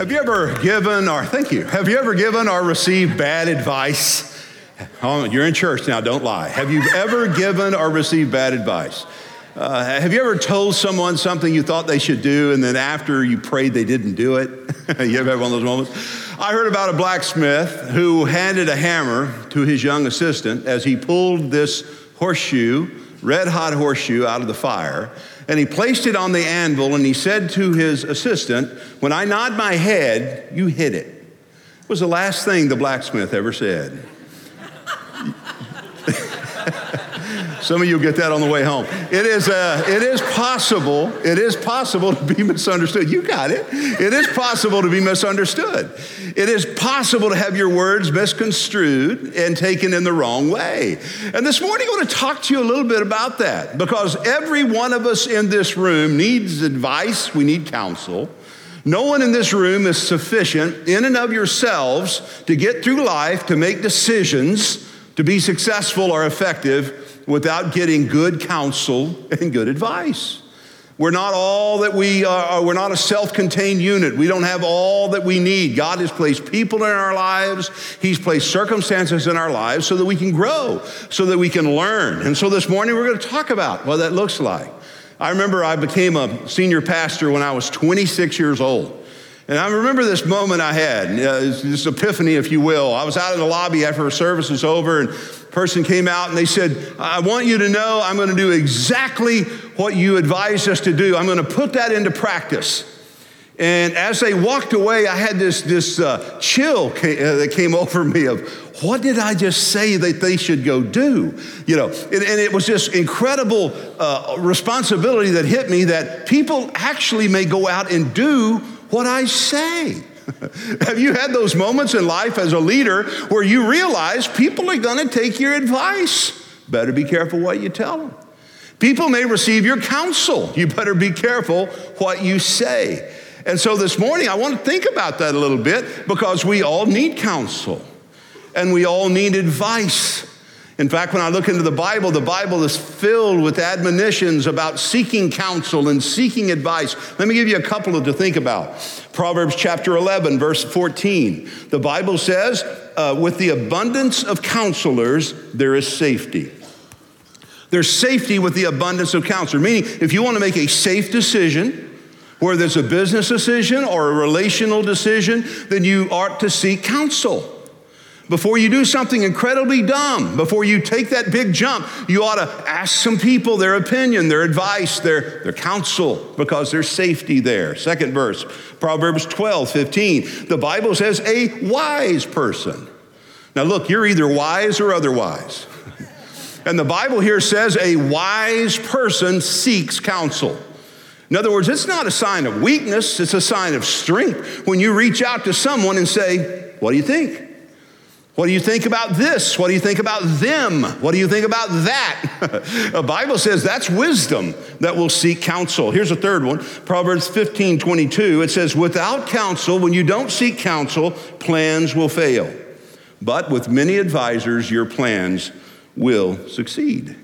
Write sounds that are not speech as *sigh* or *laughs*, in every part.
Have you ever given or thank you? Have you ever given or received bad advice? Oh, you're in church now, don't lie. Have you ever given or received bad advice? Uh, have you ever told someone something you thought they should do and then after you prayed they didn't do it? *laughs* you ever had one of those moments? I heard about a blacksmith who handed a hammer to his young assistant as he pulled this horseshoe, red hot horseshoe, out of the fire and he placed it on the anvil and he said to his assistant, When I nod my head, you hit it. It was the last thing the blacksmith ever said. *laughs* Some of you get that on the way home. It is, uh, it is possible, it is possible to be misunderstood. You got it. It is possible to be misunderstood. It is possible to have your words misconstrued and taken in the wrong way. And this morning I want to talk to you a little bit about that because every one of us in this room needs advice, we need counsel. No one in this room is sufficient in and of yourselves to get through life, to make decisions, to be successful or effective without getting good counsel and good advice. We're not all that we are, we're not a self contained unit. We don't have all that we need. God has placed people in our lives, He's placed circumstances in our lives so that we can grow, so that we can learn. And so this morning we're going to talk about what that looks like. I remember I became a senior pastor when I was 26 years old. And I remember this moment I had, uh, this epiphany, if you will. I was out in the lobby after our service was over, and a person came out and they said, I want you to know I'm going to do exactly what you advised us to do. I'm going to put that into practice. And as they walked away, I had this, this uh, chill came, uh, that came *laughs* over me of, what did I just say that they should go do? You know, and, and it was this incredible uh, responsibility that hit me that people actually may go out and do what I say. *laughs* Have you had those moments in life as a leader where you realize people are going to take your advice? Better be careful what you tell them. People may receive your counsel. You better be careful what you say. And so this morning, I want to think about that a little bit because we all need counsel and we all need advice. In fact, when I look into the Bible, the Bible is filled with admonitions about seeking counsel and seeking advice. Let me give you a couple to think about. Proverbs chapter 11, verse 14. The Bible says, uh, with the abundance of counselors, there is safety. There's safety with the abundance of counselors, meaning if you want to make a safe decision, whether it's a business decision or a relational decision, then you ought to seek counsel. Before you do something incredibly dumb, before you take that big jump, you ought to ask some people their opinion, their advice, their, their counsel, because there's safety there. Second verse, Proverbs 12, 15. The Bible says, a wise person. Now, look, you're either wise or otherwise. *laughs* and the Bible here says, a wise person seeks counsel. In other words, it's not a sign of weakness, it's a sign of strength when you reach out to someone and say, What do you think? What do you think about this? What do you think about them? What do you think about that? *laughs* the Bible says that's wisdom that will seek counsel. Here's a third one Proverbs 15 22. It says, Without counsel, when you don't seek counsel, plans will fail. But with many advisors, your plans will succeed.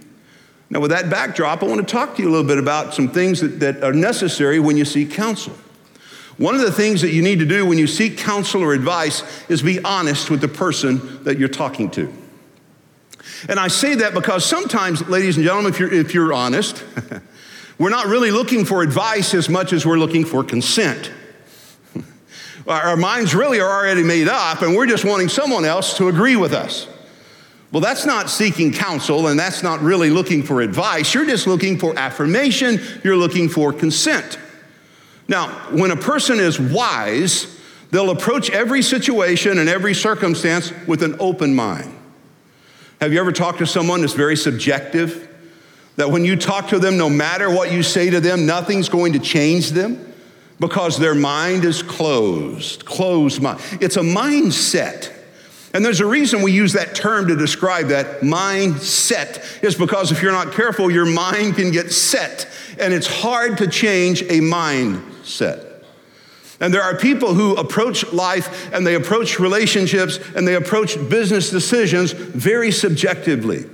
Now, with that backdrop, I want to talk to you a little bit about some things that, that are necessary when you seek counsel. One of the things that you need to do when you seek counsel or advice is be honest with the person that you're talking to. And I say that because sometimes, ladies and gentlemen, if you're, if you're honest, *laughs* we're not really looking for advice as much as we're looking for consent. *laughs* Our minds really are already made up, and we're just wanting someone else to agree with us. Well, that's not seeking counsel, and that's not really looking for advice. You're just looking for affirmation, you're looking for consent. Now, when a person is wise, they'll approach every situation and every circumstance with an open mind. Have you ever talked to someone that's very subjective? That when you talk to them, no matter what you say to them, nothing's going to change them because their mind is closed, closed mind. It's a mindset. And there's a reason we use that term to describe that mindset, is because if you're not careful, your mind can get set, and it's hard to change a mindset. And there are people who approach life and they approach relationships and they approach business decisions very subjectively.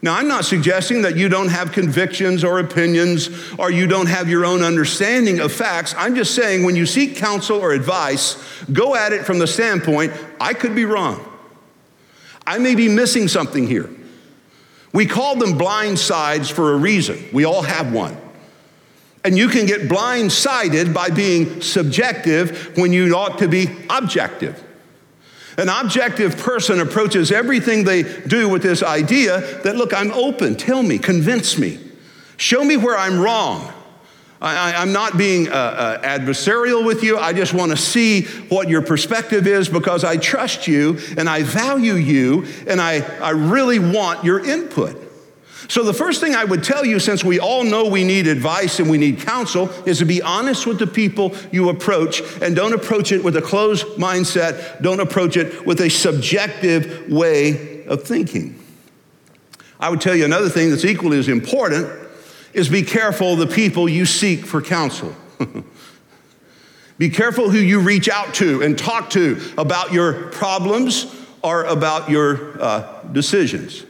Now, I'm not suggesting that you don't have convictions or opinions or you don't have your own understanding of facts. I'm just saying when you seek counsel or advice, go at it from the standpoint I could be wrong. I may be missing something here. We call them blind sides for a reason. We all have one. And you can get blindsided by being subjective when you ought to be objective. An objective person approaches everything they do with this idea that, look, I'm open, tell me, convince me, show me where I'm wrong. I, am not being uh, uh, adversarial with you. I just want to see what your perspective is because I trust you and I value you and I, I really want your input. So, the first thing I would tell you, since we all know we need advice and we need counsel, is to be honest with the people you approach and don't approach it with a closed mindset. Don't approach it with a subjective way of thinking. I would tell you another thing that's equally as important is be careful the people you seek for counsel. *laughs* be careful who you reach out to and talk to about your problems or about your uh, decisions.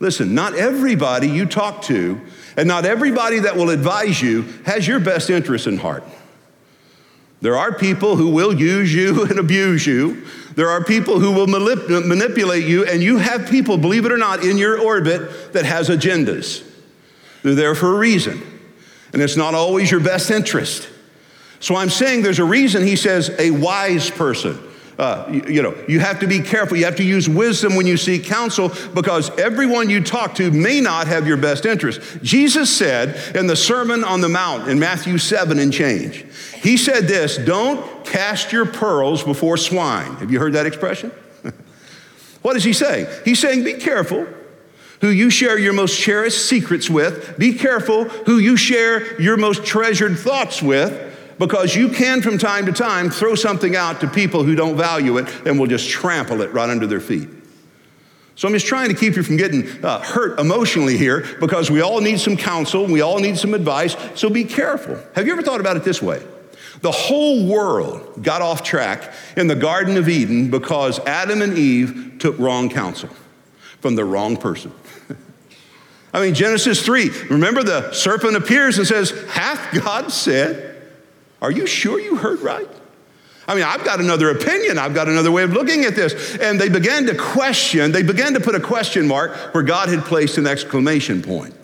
Listen, not everybody you talk to and not everybody that will advise you has your best interest in heart. There are people who will use you *laughs* and abuse you. There are people who will manip- manipulate you, and you have people, believe it or not, in your orbit that has agendas. They're there for a reason, and it's not always your best interest. So I'm saying there's a reason he says a wise person. Uh, you, you, know, you have to be careful. You have to use wisdom when you seek counsel because everyone you talk to may not have your best interest. Jesus said in the Sermon on the Mount in Matthew 7 and change, He said this Don't cast your pearls before swine. Have you heard that expression? *laughs* what is He saying? He's saying, Be careful who you share your most cherished secrets with. Be careful who you share your most treasured thoughts with because you can, from time to time, throw something out to people who don't value it and will just trample it right under their feet. So I'm just trying to keep you from getting uh, hurt emotionally here because we all need some counsel, we all need some advice, so be careful. Have you ever thought about it this way? The whole world got off track in the Garden of Eden because Adam and Eve took wrong counsel from the wrong person. *laughs* I mean, Genesis 3, remember the serpent appears and says, Hath God said? Are you sure you heard right? I mean, I've got another opinion. I've got another way of looking at this. And they began to question, they began to put a question mark where God had placed an exclamation point.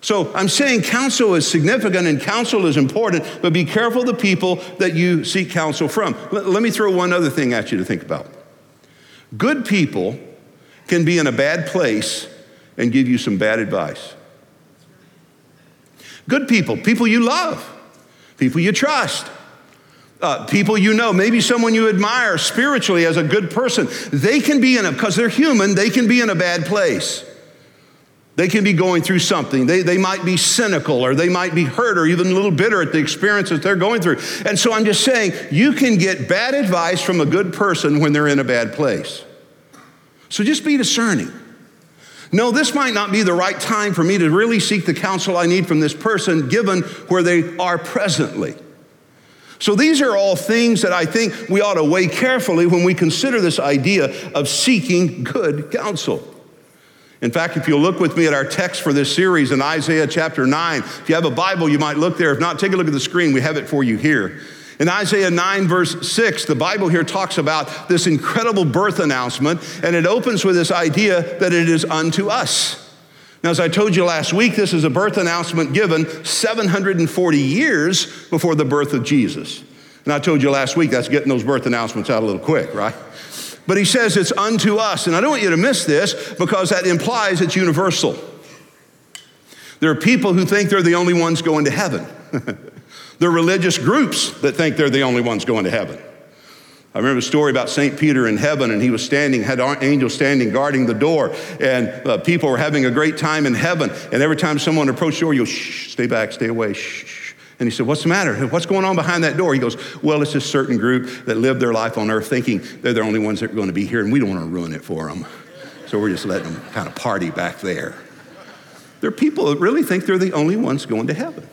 So I'm saying counsel is significant and counsel is important, but be careful the people that you seek counsel from. Let me throw one other thing at you to think about. Good people can be in a bad place and give you some bad advice. Good people, people you love people you trust. Uh, people you know, maybe someone you admire spiritually as a good person, they can be in a, because they're human, they can be in a bad place. They can be going through something. They, they might be cynical or they might be hurt or even a little bitter at the experience that they're going through. And so I'm just saying, you can get bad advice from a good person when they're in a bad place. So just be discerning. No, this might not be the right time for me to really seek the counsel I need from this person given where they are presently. So these are all things that I think we ought to weigh carefully when we consider this idea of seeking good counsel. In fact, if you'll look with me at our text for this series in Isaiah chapter 9, if you have a Bible, you might look there. If not, take a look at the screen. We have it for you here. In Isaiah 9, verse 6, the Bible here talks about this incredible birth announcement, and it opens with this idea that it is unto us. Now, as I told you last week, this is a birth announcement given 740 years before the birth of Jesus. And I told you last week that's getting those birth announcements out a little quick, right? But he says it's unto us. And I don't want you to miss this because that implies it's universal. There are people who think they're the only ones going to heaven. *laughs* They're religious groups that think they're the only ones going to heaven. I remember a story about St. Peter in heaven, and he was standing, had angels standing guarding the door, and uh, people were having a great time in heaven. And every time someone approached the door, you shh, stay back, stay away, shh. And he said, What's the matter? What's going on behind that door? He goes, Well, it's a certain group that live their life on earth thinking they're the only ones that are going to be here, and we don't want to ruin it for them. So we're just letting them kind of party back there. There are people that really think they're the only ones going to heaven.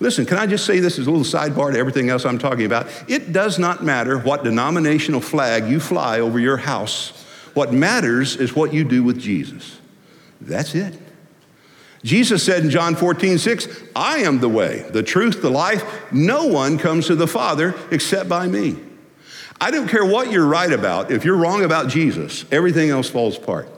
Listen, can I just say this as a little sidebar to everything else I'm talking about? It does not matter what denominational flag you fly over your house. What matters is what you do with Jesus. That's it. Jesus said in John 14, 6, I am the way, the truth, the life. No one comes to the Father except by me. I don't care what you're right about. If you're wrong about Jesus, everything else falls apart.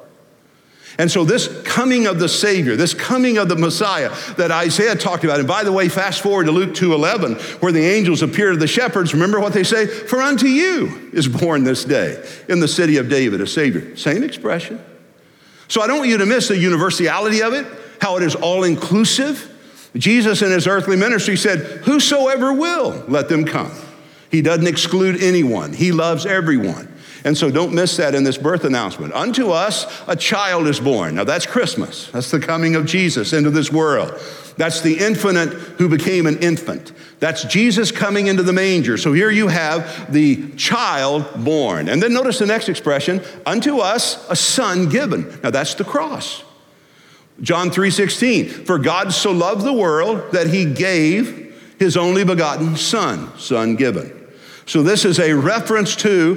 And so, this coming of the Savior, this coming of the Messiah that Isaiah talked about, and by the way, fast forward to Luke 2:11, where the angels appear to the shepherds. Remember what they say? For unto you is born this day in the city of David a Savior. Same expression. So I don't want you to miss the universality of it, how it is all inclusive. Jesus in his earthly ministry said, Whosoever will, let them come. He doesn't exclude anyone, he loves everyone. And so don't miss that in this birth announcement. Unto us a child is born. Now that's Christmas. That's the coming of Jesus into this world. That's the infinite who became an infant. That's Jesus coming into the manger. So here you have the child born. And then notice the next expression, unto us a son given. Now that's the cross. John 3:16, for God so loved the world that he gave his only begotten son, son given. So this is a reference to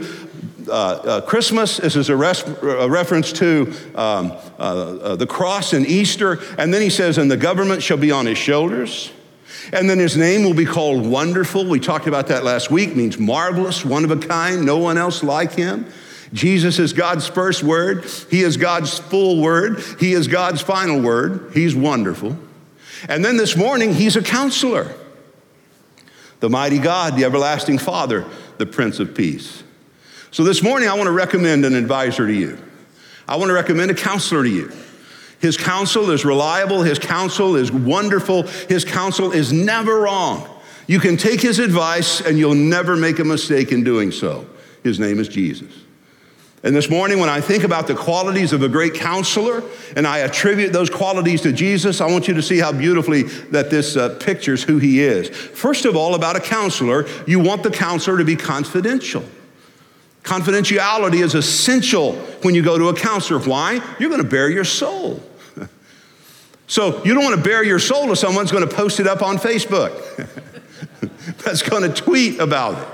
uh, uh, Christmas. This is a, res- a reference to um, uh, uh, the cross and Easter. And then he says, and the government shall be on his shoulders. And then his name will be called Wonderful. We talked about that last week, means marvelous, one of a kind, no one else like him. Jesus is God's first word. He is God's full word. He is God's final word. He's wonderful. And then this morning, he's a counselor the mighty God, the everlasting Father, the Prince of Peace. So this morning, I want to recommend an advisor to you. I want to recommend a counselor to you. His counsel is reliable, his counsel is wonderful, his counsel is never wrong. You can take his advice and you'll never make a mistake in doing so. His name is Jesus. And this morning, when I think about the qualities of a great counselor and I attribute those qualities to Jesus, I want you to see how beautifully that this uh, pictures who he is. First of all, about a counselor, you want the counselor to be confidential. Confidentiality is essential when you go to a counselor. Why? You're going to bare your soul. *laughs* So you don't want to bare your soul to someone who's going to post it up on Facebook. *laughs* That's going to tweet about it.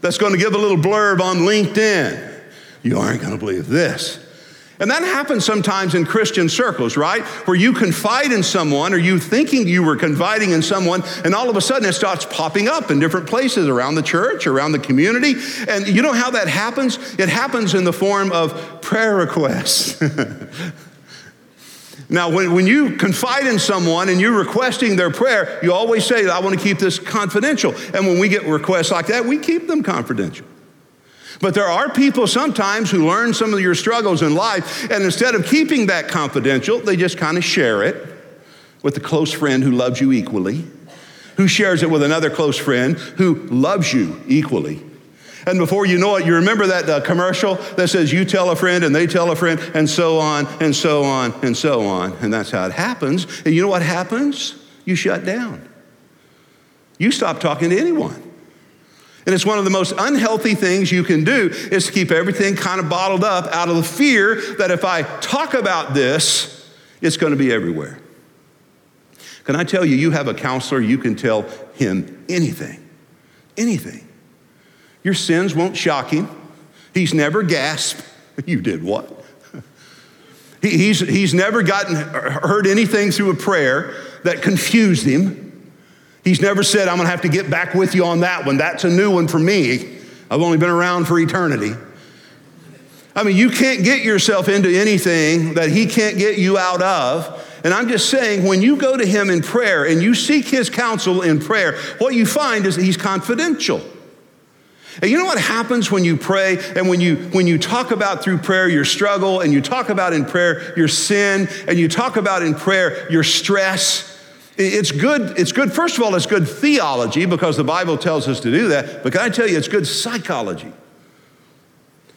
That's going to give a little blurb on LinkedIn. You aren't going to believe this. And that happens sometimes in Christian circles, right? Where you confide in someone or you thinking you were confiding in someone, and all of a sudden it starts popping up in different places around the church, around the community. And you know how that happens? It happens in the form of prayer requests. *laughs* now, when, when you confide in someone and you're requesting their prayer, you always say, I want to keep this confidential. And when we get requests like that, we keep them confidential. But there are people sometimes who learn some of your struggles in life, and instead of keeping that confidential, they just kind of share it with a close friend who loves you equally, who shares it with another close friend who loves you equally. And before you know it, you remember that uh, commercial that says, You tell a friend, and they tell a friend, and so on, and so on, and so on. And that's how it happens. And you know what happens? You shut down. You stop talking to anyone. And it's one of the most unhealthy things you can do is to keep everything kind of bottled up out of the fear that if I talk about this, it's going to be everywhere. Can I tell you, you have a counselor, you can tell him anything. Anything. Your sins won't shock him. He's never gasped. *laughs* You did what? *laughs* he's, he's never gotten uh, heard anything through a prayer that confused him. He's never said, I'm going to have to get back with you on that one. That's a new one for me. I've only been around for eternity. I mean, you can't get yourself into anything that he can't get you out of. And I'm just saying, when you go to him in prayer and you seek his counsel in prayer, what you find is that he's confidential. And you know what happens when you pray and when you when you talk about through prayer your struggle and you talk about in prayer your sin and you talk about in prayer your stress it's good, it's good, first of all, it's good theology because the Bible tells us to do that, but can I tell you, it's good psychology.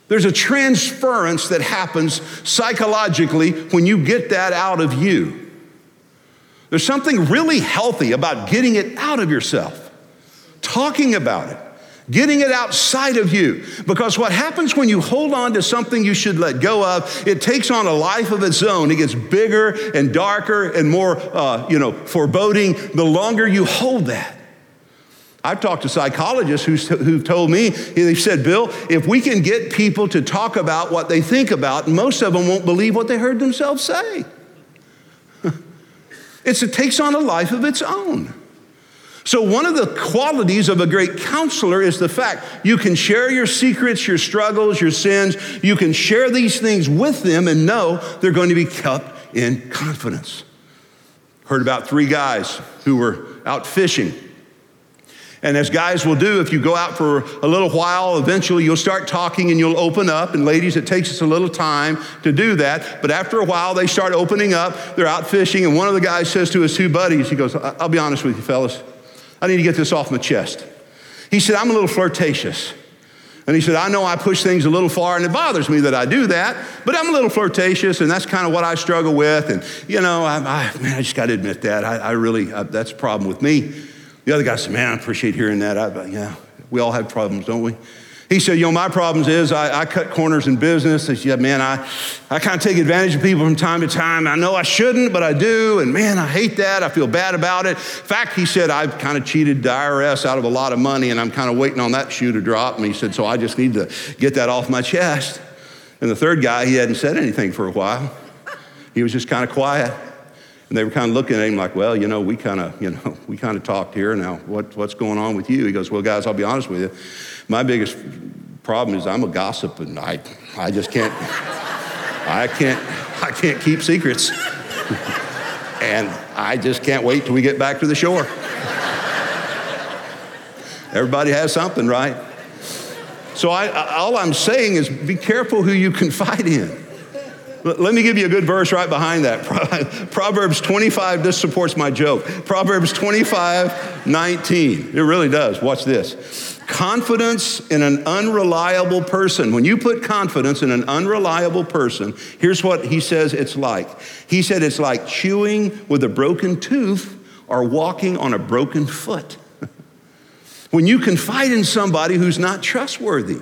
There's a transference that happens psychologically when you get that out of you. There's something really healthy about getting it out of yourself, talking about it, getting it outside of you. Because what happens when you hold on to something you should let go of, it takes on a life of its own. It gets bigger and darker and more, uh, you know, foreboding the longer you hold that. I've talked to psychologists who've told me, they've said, Bill, if we can get people to talk about what they think about, most of them won't believe what they heard themselves say. *laughs* It takes on a life of its own. So, one of the qualities of a great counselor is the fact you can share your secrets, your struggles, your sins. You can share these things with them and know they're going to be kept in confidence. Heard about three guys who were out fishing and as guys will do, if you go out for a little while, eventually you'll start talking and you'll open up. And ladies, it takes us a little time to do that. But after a while, they start opening up. They're out fishing. And one of the guys says to his two buddies, he goes, I'll be honest with you, fellas. I need to get this off my chest. He said, I'm a little flirtatious. And he said, I know I push things a little far, and it bothers me that I do that, but I'm a little flirtatious, and that's kind of what I struggle with. And, you know, I, I man, I just got to admit that. I, I really, I, that's a problem with me. The other guy said, Man, I appreciate hearing that. I, yeah, we all have problems, don't we? He said, You know, my problems is I, I cut corners in business. He said, Man, I, I kind of take advantage of people from time to time. I know I shouldn't, but I do. And man, I hate that. I feel bad about it. In fact, he said, I've kind of cheated the IRS out of a lot of money, and I'm kind of waiting on that shoe to drop. And he said, So I just need to get that off my chest. And the third guy, he hadn't said anything for a while. He was just kind of quiet. And they were kind of looking at him like, well, you know, we kind of, you know, *laughs* we kind of talked here. Now, what, what's going on with you? He goes, well, guys, I'll be honest with you. My biggest problem is I'm a gossip and I, I just can't, *laughs* I can't, I can't keep secrets. *laughs* and I just can't wait till we get back to the shore. Everybody has something, right? So I, all I'm saying is be careful who you confide in. Let me give you a good verse right behind that. *laughs* Proverbs 25, this supports my joke. Proverbs 25, 19. It really does. Watch this. Confidence in an unreliable person. When you put confidence in an unreliable person, here's what he says it's like. He said it's like chewing with a broken tooth or walking on a broken foot. *laughs* when you confide in somebody who's not trustworthy,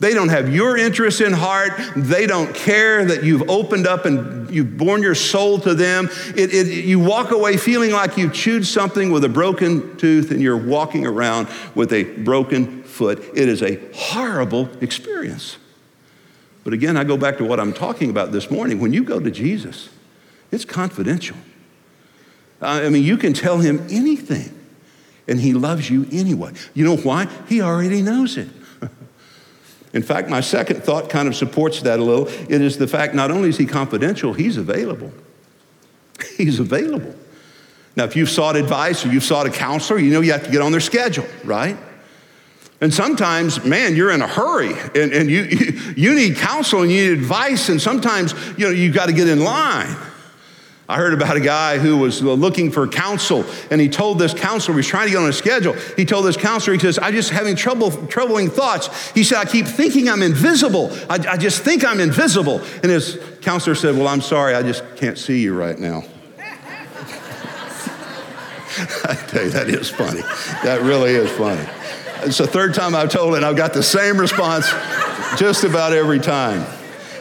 they don't have your interest in heart. They don't care that you've opened up and you've borne your soul to them. It, it, you walk away feeling like you've chewed something with a broken tooth and you're walking around with a broken foot. It is a horrible experience. But again, I go back to what I'm talking about this morning. When you go to Jesus, it's confidential. I mean, you can tell him anything, and he loves you anyway. You know why? He already knows it. In fact, my second thought kind of supports that a little. It is the fact not only is he confidential, he's available. *laughs* He's available. Now, if you've sought advice or you've sought a counselor, you know you have to get on their schedule, right? And sometimes, man, you're in a hurry and, and you, you, *laughs* you need counsel and you need advice, and sometimes, you know, you've got to get in line. I heard about a guy who was uh, looking for counsel, and he told this counselor, he was trying to get on a schedule. He told this counselor, he says, I'm just having trouble, troubling thoughts. He said, I keep thinking I'm invisible. I, I just think I'm invisible. And his counselor said, Well, I'm sorry, I just can't see you right now. *laughs* I tell you, that is funny. That really is funny. It's the third time I've told it, and I've got the same response just about every time.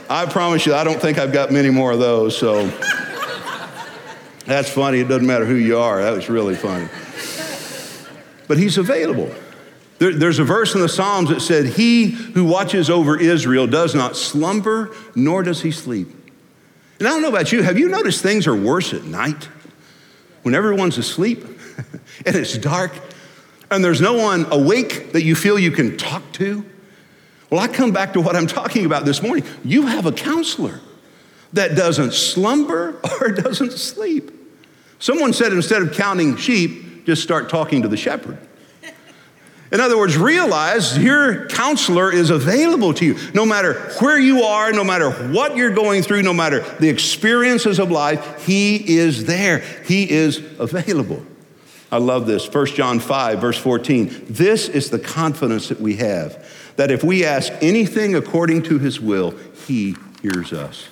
I promise you, I don't think I've got many more of those, so. That's funny. It doesn't matter who you are. That was really funny. But he's available. There, there's a verse in the Psalms that said, He who watches over Israel does not slumber, nor does he sleep. And I don't know about you, have you noticed things are worse at night? When everyone's asleep *laughs* and it's dark and there's no one awake that you feel you can talk to? Well, I come back to what I'm talking about this morning. You have a counselor that doesn't slumber *laughs* or doesn't sleep. Someone said instead of counting sheep, just start talking to the shepherd. In other words, realize your counselor is available to you. No matter where you are, no matter what you're going through, no matter the experiences of life, he is there. He is available. I love this. 1 John 5, verse 14. This is the confidence that we have that if we ask anything according to his will, he hears us.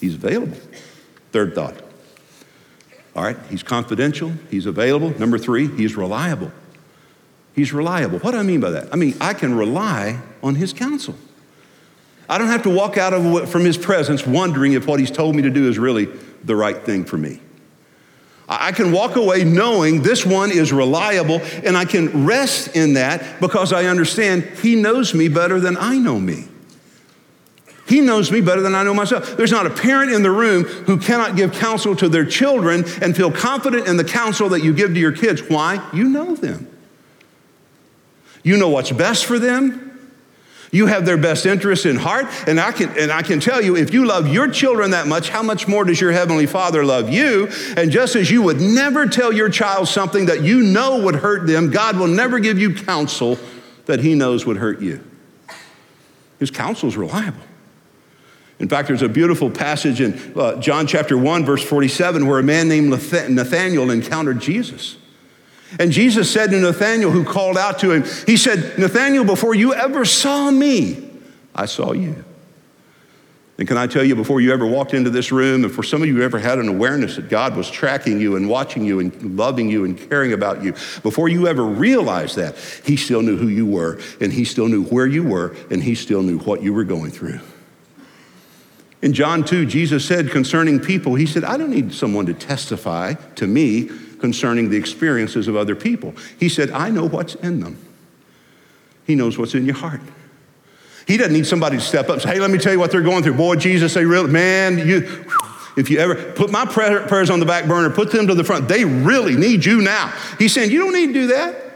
He's available. Third thought All right, he's confidential, he's available. Number three, he's reliable. He's reliable. What do I mean by that? I mean, I can rely on his counsel. I don't have to walk out of, from his presence wondering if what he's told me to do is really the right thing for me. I can walk away knowing this one is reliable, and I can rest in that because I understand he knows me better than I know me. He knows me better than I know myself. There's not a parent in the room who cannot give counsel to their children and feel confident in the counsel that you give to your kids. Why? You know them. You know what's best for them. You have their best interest in heart. And I, can, and I can tell you, if you love your children that much, how much more does your Heavenly Father love you? And just as you would never tell your child something that you know would hurt them, God will never give you counsel that He knows would hurt you. His counsel is reliable. In fact, there's a beautiful passage in uh, John chapter 1, verse 47, where a man named Nathanael encountered Jesus. And Jesus said to Nathanael, who called out to him, He said, Nathanael, before you ever saw me, I saw you. And can I tell you, before you ever walked into this room, and for some of you ever had an awareness that God was tracking you and watching you and loving you and caring about you, before you ever realized that, He still knew who you were, and He still knew where you were, and He still knew what you were going through. In John 2, Jesus said concerning people, He said, I don't need someone to testify to me concerning the experiences of other people. He said, I know what's in them. He knows what's in your heart. He doesn't need somebody to step up and say, Hey, let me tell you what they're going through. Boy, Jesus, they really, man, you. If you ever put my prayers on the back burner, put them to the front, they really need you now. He's saying, You don't need to do that.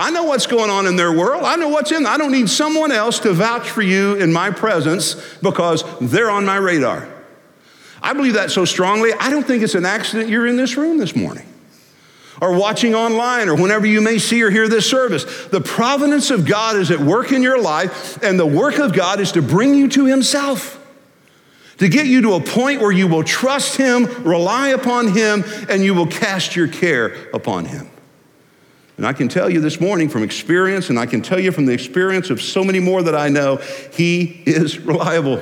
I know what's going on in their world. I know what's in. I don't need someone else to vouch for you in my presence because they're on my radar. I believe that so strongly. I don't think it's an accident you're in this room this morning or watching online or whenever you may see or hear this service. The providence of God is at work in your life, and the work of God is to bring you to Himself, to get you to a point where you will trust Him, rely upon Him, and you will cast your care upon Him. And I can tell you this morning from experience, and I can tell you from the experience of so many more that I know, He is reliable.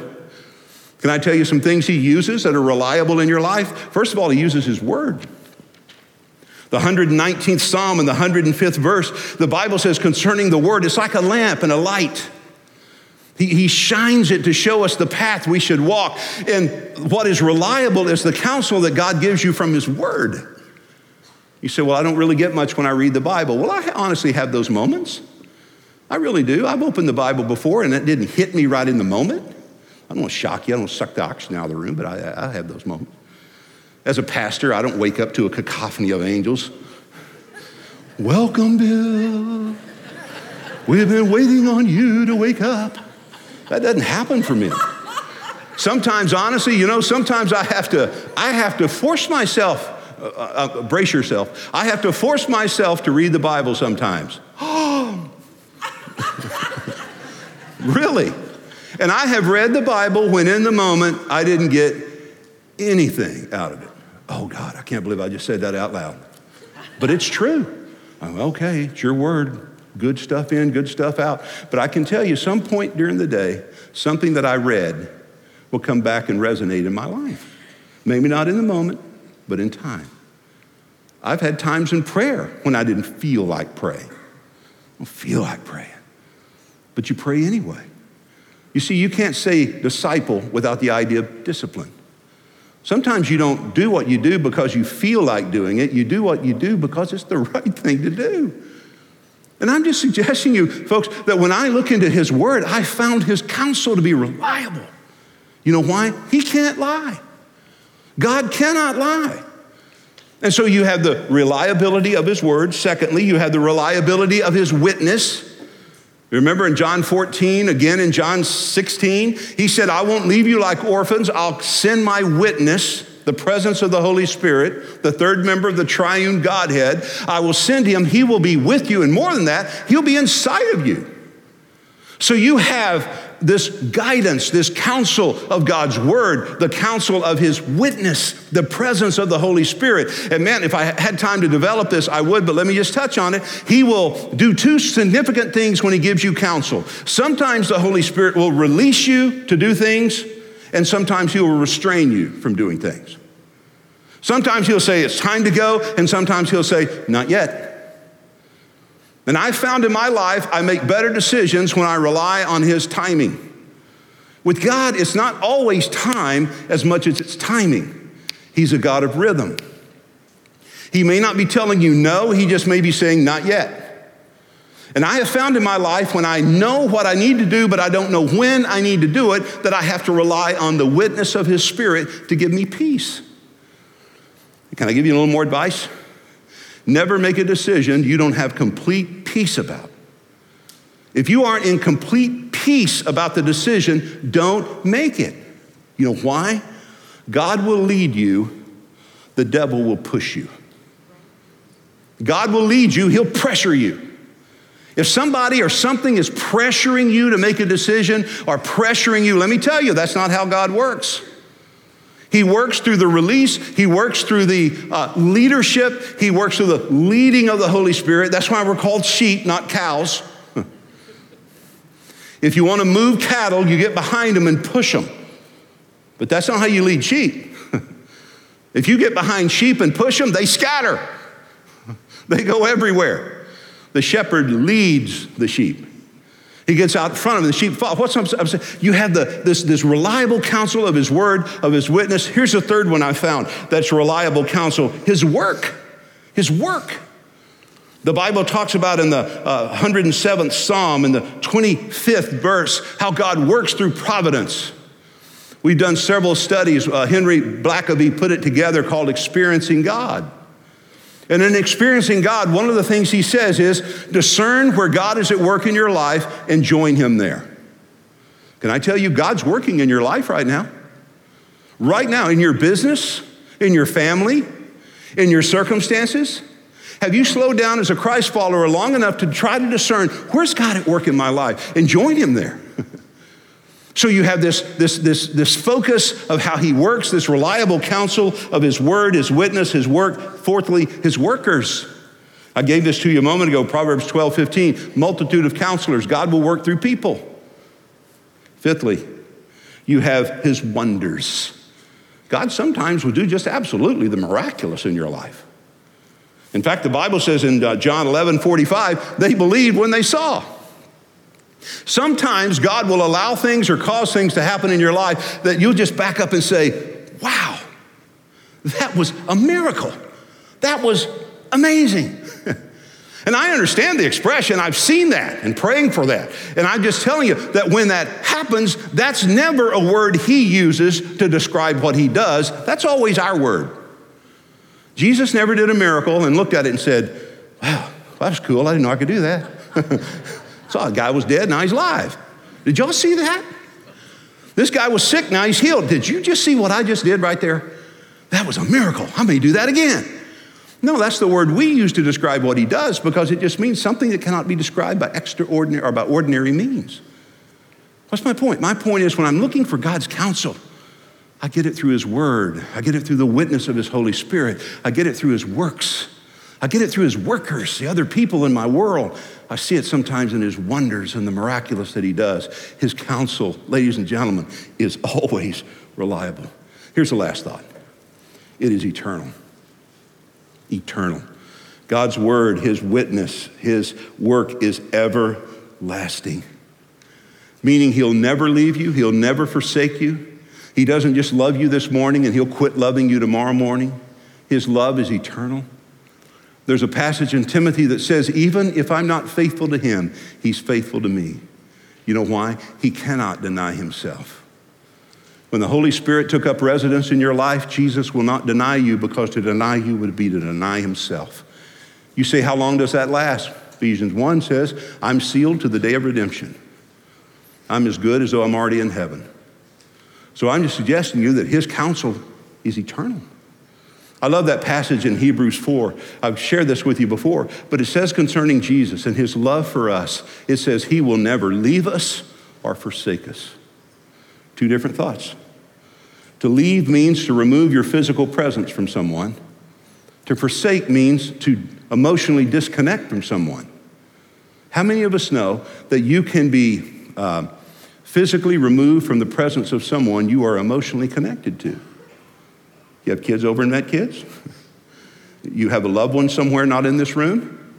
Can I tell you some things He uses that are reliable in your life? First of all, He uses His Word. The 119th Psalm and the 105th verse, the Bible says concerning the Word, it's like a lamp and a light. He, he shines it to show us the path we should walk. And what is reliable is the counsel that God gives you from His Word. You say, Well, I don't really get much when I read the Bible. Well, I honestly have those moments. I really do. I've opened the Bible before and it didn't hit me right in the moment. I don't want to shock you, I don't want to suck the oxygen out of the room, but I, I have those moments. As a pastor, I don't wake up to a cacophony of angels. Welcome, Bill. We've been waiting on you to wake up. That doesn't happen for me. Sometimes, honestly, you know, sometimes I have to, I have to force myself uh, uh, brace yourself. I have to force myself to read the Bible sometimes. *gasps* really? And I have read the Bible when in the moment I didn't get anything out of it. Oh God, I can't believe I just said that out loud. But it's true. I'm okay, it's your word. Good stuff in, good stuff out. But I can tell you, some point during the day, something that I read will come back and resonate in my life. Maybe not in the moment, but in time. I've had times in prayer when I didn't feel like praying. I don't feel like praying. But you pray anyway. You see, you can't say disciple without the idea of discipline. Sometimes you don't do what you do because you feel like doing it. You do what you do because it's the *laughs* right thing to do. And I'm just suggesting you, folks, that when I look into his word, I found his counsel to be reliable. You know why? He can't lie. God cannot lie. And so you have the reliability of his word. Secondly, you have the reliability of his witness. Remember in John 14, again in John 16, he said, I won't leave you like orphans. I'll send my witness, the presence of the Holy Spirit, the third member of the triune Godhead. I will send him. He will be with you. And more than that, he'll be inside of you. So you have this guidance, this counsel of God's word, the counsel of his witness, the presence of the Holy Spirit. And man, if I had time to develop this, I would, but let me just touch on it. He will do two significant things when he gives you counsel. Sometimes the Holy Spirit will release you to do things, and sometimes he will restrain you from doing things. Sometimes he'll say, It's time to go, and sometimes he'll say, Not yet. And I found in my life, I make better decisions when I rely on his timing. With God, it's not always time as much as it's timing. He's a God of rhythm. He may not be telling you no, he just may be saying not yet. And I have found in my life when I know what I need to do, but I don't know when I need to do it, that I have to rely on the witness of his spirit to give me peace. Can I give you a little more advice? Never make a decision you don't have complete peace about. If you aren't in complete peace about the decision, don't make it. You know why? God will lead you, the devil will push you. God will lead you, he'll pressure you. If somebody or something is pressuring you to make a decision or pressuring you, let me tell you, that's not how God works. He works through the release, He works through the uh, leadership, He works through the leading of the Holy Spirit. That's why we're called sheep, not cows. *laughs* if you want to move cattle, you get behind them and push them. But that's not how you lead sheep. *laughs* if you get behind sheep and push them, they scatter, *laughs* they go everywhere. The shepherd leads the sheep. He gets out in front of them, the sheep follow. What's I'm saying? You have the, this, this reliable counsel of his word, of his witness. Here's the third one I found that's reliable counsel his work. His work. The Bible talks about in the uh, 107th Psalm, in the 25th verse, how God works through providence. We've done several studies. Uh, Henry Blackaby put it together called Experiencing God. And in experiencing God, one of the things he says is discern where God is at work in your life and join him there. Can I tell you, God's working in your life right now? Right now, in your business, in your family, in your circumstances? Have you slowed down as a Christ follower long enough to try to discern where's God at work in my life and join him there? So you have this, this, this, this focus of how he works, this reliable counsel of his word, his witness, his work. Fourthly, his workers. I gave this to you a moment ago, Proverbs 12, 15. Multitude of counselors. God will work through people. Fifthly, you have his wonders. God sometimes will do just absolutely the miraculous in your life. In fact, the Bible says in uh, John 11, 45, they believed when they saw. Sometimes God will allow things or cause things to happen in your life that you'll just back up and say, wow, that was a miracle. That was amazing. *laughs* and I understand the expression. I've seen that and praying for that. And I'm just telling you that when that happens, that's never a word he uses to describe what he does. That's always our word. Jesus never did a miracle and looked at it and said, wow, that was cool. I didn't know I could do that. *laughs* Saw a guy was dead, now he's alive. Did y'all see that? This guy was sick, now he's healed. Did you just see what I just did right there? That was a miracle. I may do that again. No, that's the word we use to describe what he does because it just means something that cannot be described by extraordinary or by ordinary means. What's my point? My point is when I'm looking for God's counsel, I get it through his word. I get it through the witness of his Holy Spirit. I get it through his works. I get it through his workers, the other people in my world. I see it sometimes in his wonders and the miraculous that he does. His counsel, ladies and gentlemen, is always reliable. Here's the last thought it is eternal. Eternal. God's word, his witness, his work is everlasting, meaning he'll never leave you, he'll never forsake you. He doesn't just love you this morning and he'll quit loving you tomorrow morning. His love is eternal. There's a passage in Timothy that says, even if I'm not faithful to him, he's faithful to me. You know why? He cannot deny himself. When the Holy Spirit took up residence in your life, Jesus will not deny you because to deny you would be to deny himself. You say, How long does that last? Ephesians 1 says, I'm sealed to the day of redemption. I'm as good as though I'm already in heaven. So I'm just suggesting to you that his counsel is eternal. I love that passage in Hebrews 4. I've shared this with you before, but it says concerning Jesus and his love for us, it says he will never leave us or forsake us. Two different thoughts. To leave means to remove your physical presence from someone. To forsake means to emotionally disconnect from someone. How many of us know that you can be uh, physically removed from the presence of someone you are emotionally connected to? You have kids over and Met Kids? You have a loved one somewhere not in this room?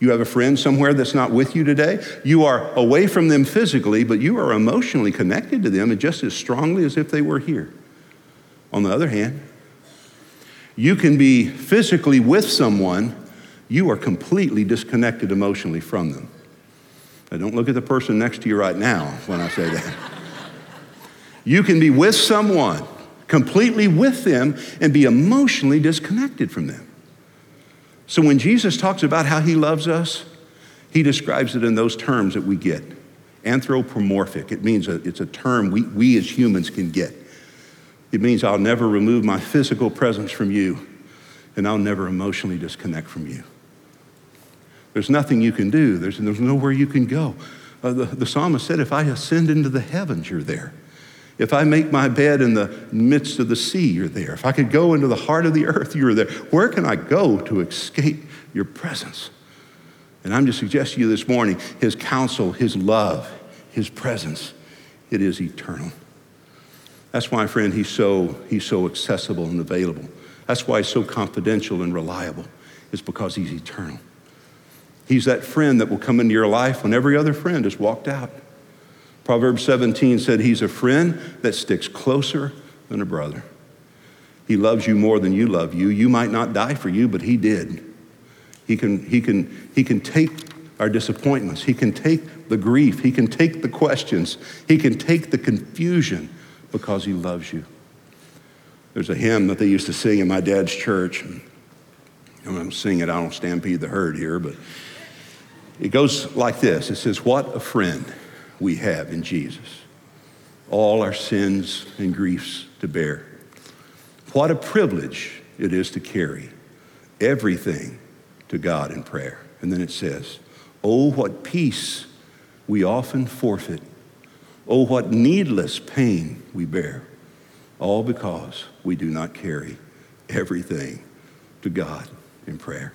You have a friend somewhere that's not with you today. You are away from them physically, but you are emotionally connected to them and just as strongly as if they were here. On the other hand, you can be physically with someone, you are completely disconnected emotionally from them. Now, don't look at the person next to you right now when I say that. you can be with someone, completely with them, and be emotionally disconnected from them. So when Jesus talks about how he loves us, he describes it in those terms that we get. Anthropomorphic, it means a, it's a term we, we as humans can get. It means I'll never remove my physical presence from you, and I'll never emotionally disconnect from you. There's nothing you can do, there's, there's nowhere you can go. Uh, the, the psalmist said, If I ascend into the heavens, you're there. If I make my bed in the midst of the sea, you're there. If I could go into the heart of the earth, you're there. Where can I go to escape your presence? And I'm just suggesting to you this morning his counsel, his love, his presence, it is eternal. That's why, friend, he's so, he's so accessible and available. That's why he's so confidential and reliable. It's because he's eternal. He's that friend that will come into your life when every other friend has walked out. Proverbs 17 said, He's a friend that sticks closer than a brother. He loves you more than you love you. You might not die for you, but He did. He can, he can, he can take our disappointments, He can take the grief, He can take the questions, He can take the confusion because He loves you. There's a hymn that they used to sing in my dad's church. And I'm singing it, I don't stampede the herd here, but it goes like this It says, What a friend we have in Jesus. All our sins and griefs to bear. What a privilege it is to carry everything to God in prayer. And then it says, Oh, what peace we often forfeit. Oh, what needless pain we bear. All because we do not carry everything to God in prayer.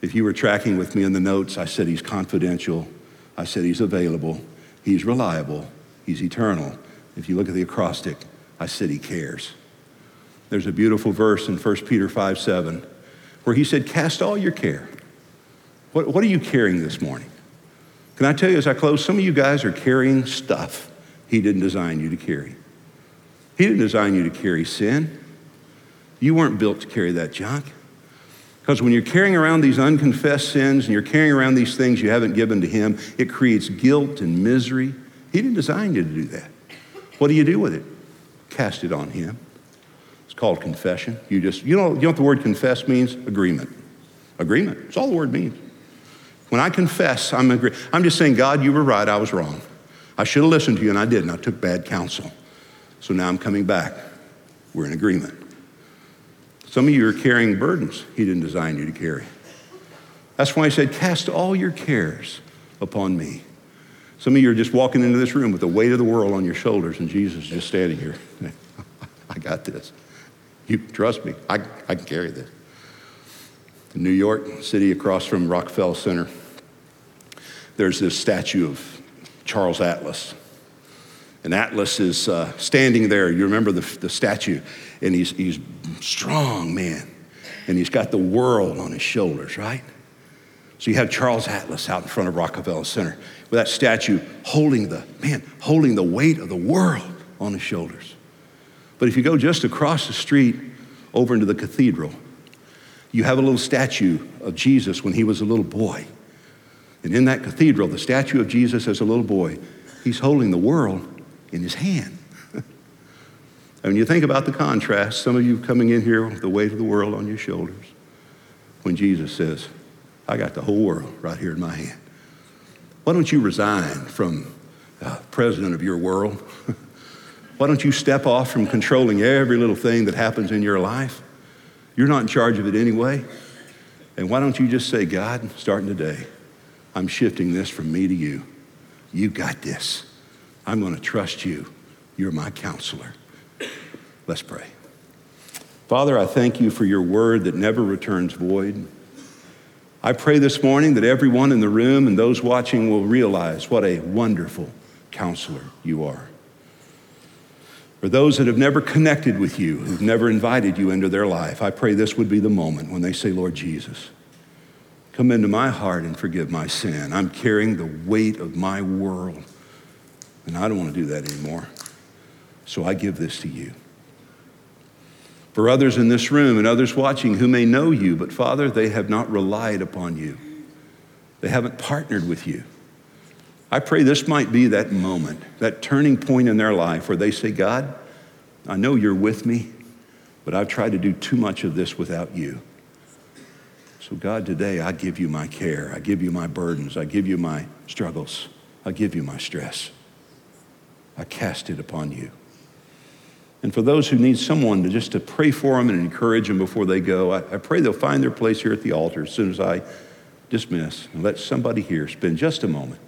If you were tracking with me in the notes, I said he's confidential. I said he's available. He's reliable, He's eternal. If you look at the acrostic, I said He cares. There's a beautiful verse in 1 Peter 5 7 where He said, Cast all your care. What, what are you carrying this morning? Can I tell you as I close, some of you guys are carrying stuff He didn't design you to carry. He didn't design you to carry sin. You weren't built to carry that junk. Because when you're carrying around these unconfessed sins and you're carrying around these things you haven't given to Him, it creates guilt and misery. He didn't design you to do that. What do you do with it? Cast it on Him. It's called confession. You just, you know, you know what the word confess means? Agreement. Agreement. That's all the word means. When I confess, I'm agree. I'm just saying, God, you were right, I was wrong. I should have listened to you, and I didn't. I took bad counsel. So now I'm coming back. We're in agreement. Some of you are carrying burdens he didn't design you to carry. That's why he said, Cast all your cares upon me. Some of you are just walking into this room with the weight of the world on your shoulders, and Jesus is just standing here. *laughs* I got this. You trust me, I, I can carry this. In New York City, across from Rockefeller Center, there's this statue of Charles Atlas. And Atlas is uh, standing there. You remember the, the statue, and he's, he's strong man, and he's got the world on his shoulders, right? So you have Charles Atlas out in front of Rockefeller Center with that statue holding the, man, holding the weight of the world on his shoulders. But if you go just across the street over into the cathedral, you have a little statue of Jesus when he was a little boy. And in that cathedral, the statue of Jesus as a little boy, he's holding the world in his hand. And when you think about the contrast, some of you coming in here with the weight of the world on your shoulders, when Jesus says, I got the whole world right here in my hand. Why don't you resign from uh, president of your world? *laughs* Why don't you step off from controlling every little thing that happens in your life? You're not in charge of it anyway. And why don't you just say, God, starting today, I'm shifting this from me to you. You got this. I'm going to trust you. You're my counselor. Let's pray. Father, I thank you for your word that never returns void. I pray this morning that everyone in the room and those watching will realize what a wonderful counselor you are. For those that have never connected with you, who've never invited you into their life, I pray this would be the moment when they say, Lord Jesus, come into my heart and forgive my sin. I'm carrying the weight of my world, and I don't want to do that anymore. So I give this to you. For others in this room and others watching who may know you, but Father, they have not relied upon you. They haven't partnered with you. I pray this might be that moment, that turning point in their life where they say, God, I know you're with me, but I've tried to do too much of this without you. So, God, today I give you my care. I give you my burdens. I give you my struggles. I give you my stress. I cast it upon you. And for those who need someone to just to pray for them and encourage them before they go, I, I pray they'll find their place here at the altar as soon as I dismiss and let somebody here spend just a moment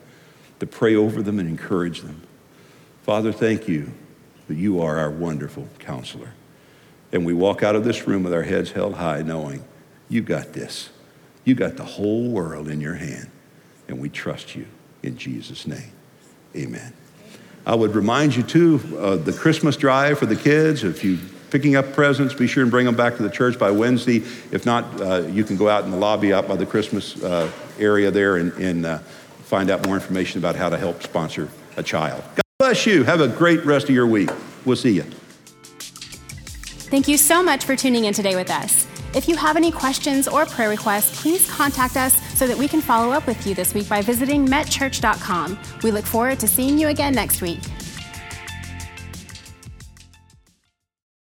to pray over them and encourage them. Father, thank you that you are our wonderful counselor. And we walk out of this room with our heads held high, knowing you got this. You got the whole world in your hand. And we trust you in Jesus' name. Amen. I would remind you too, uh, the Christmas drive for the kids. If you're picking up presents, be sure and bring them back to the church by Wednesday. If not, uh, you can go out in the lobby out by the Christmas uh, area there and, and uh, find out more information about how to help sponsor a child. God bless you. Have a great rest of your week. We'll see you. Thank you so much for tuning in today with us. If you have any questions or prayer requests, please contact us so that we can follow up with you this week by visiting metchurch.com. We look forward to seeing you again next week.